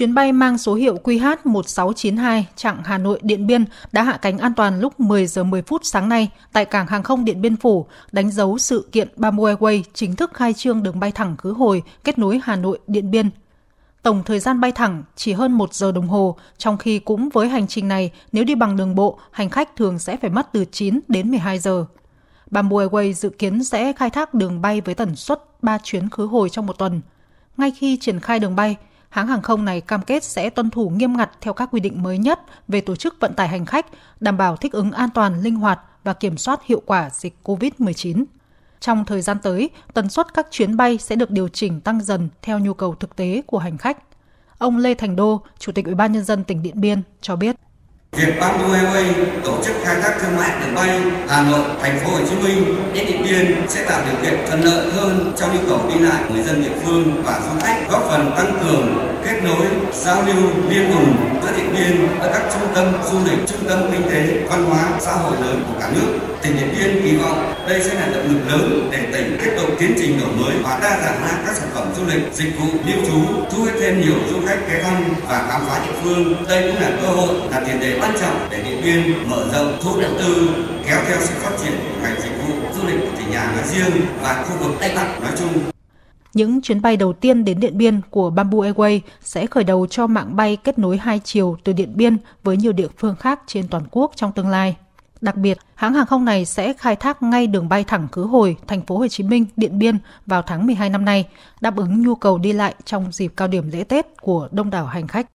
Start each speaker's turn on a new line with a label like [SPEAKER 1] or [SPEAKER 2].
[SPEAKER 1] Chuyến bay mang số hiệu QH1692 chặng Hà Nội Điện Biên đã hạ cánh an toàn lúc 10 giờ 10 phút sáng nay tại cảng hàng không Điện Biên Phủ, đánh dấu sự kiện Bamboo Airways chính thức khai trương đường bay thẳng khứ hồi kết nối Hà Nội Điện Biên. Tổng thời gian bay thẳng chỉ hơn 1 giờ đồng hồ, trong khi cũng với hành trình này, nếu đi bằng đường bộ, hành khách thường sẽ phải mất từ 9 đến 12 giờ. Bamboo Airways dự kiến sẽ khai thác đường bay với tần suất 3 chuyến khứ hồi trong một tuần. Ngay khi triển khai đường bay, hãng hàng không này cam kết sẽ tuân thủ nghiêm ngặt theo các quy định mới nhất về tổ chức vận tải hành khách, đảm bảo thích ứng an toàn, linh hoạt và kiểm soát hiệu quả dịch COVID-19. Trong thời gian tới, tần suất các chuyến bay sẽ được điều chỉnh tăng dần theo nhu cầu thực tế của hành khách. Ông Lê Thành Đô, Chủ tịch Ủy ban nhân dân tỉnh Điện Biên cho biết.
[SPEAKER 2] Việc Bamboo Airways tổ chức khai thác thương mại đường bay Hà Nội, Thành phố Hồ Chí Minh đến Điện Biên sẽ tạo điều kiện thuận lợi hơn trong nhu cầu đi lại của người dân địa phương và du khách, góp phần tăng cường kết nối, giao lưu liên vùng giữa Điện Biên với các trung tâm du lịch, trung tâm kinh tế, văn hóa, xã hội lớn của cả nước. Tỉnh Điện Biên kỳ vọng đây sẽ là động lực lớn để tỉnh tiếp tục tiến trình đổi mới và đa dạng hóa các sản phẩm du lịch, dịch vụ lưu trú, thu hút thêm nhiều du khách ghé thăm và khám phá địa phương. Đây cũng là cơ hội, là tiền đề quan trọng để Điện Biên mở rộng thu hút đầu tư kéo theo sự phát triển của ngành dịch vụ du lịch của tỉnh nhà nói riêng và khu vực Tây Bắc nói chung.
[SPEAKER 1] Những chuyến bay đầu tiên đến Điện Biên của Bamboo Airways sẽ khởi đầu cho mạng bay kết nối hai chiều từ Điện Biên với nhiều địa phương khác trên toàn quốc trong tương lai. Đặc biệt, hãng hàng không này sẽ khai thác ngay đường bay thẳng khứ hồi thành phố Hồ Chí Minh, Điện Biên vào tháng 12 năm nay, đáp ứng nhu cầu đi lại trong dịp cao điểm lễ Tết của đông đảo hành khách.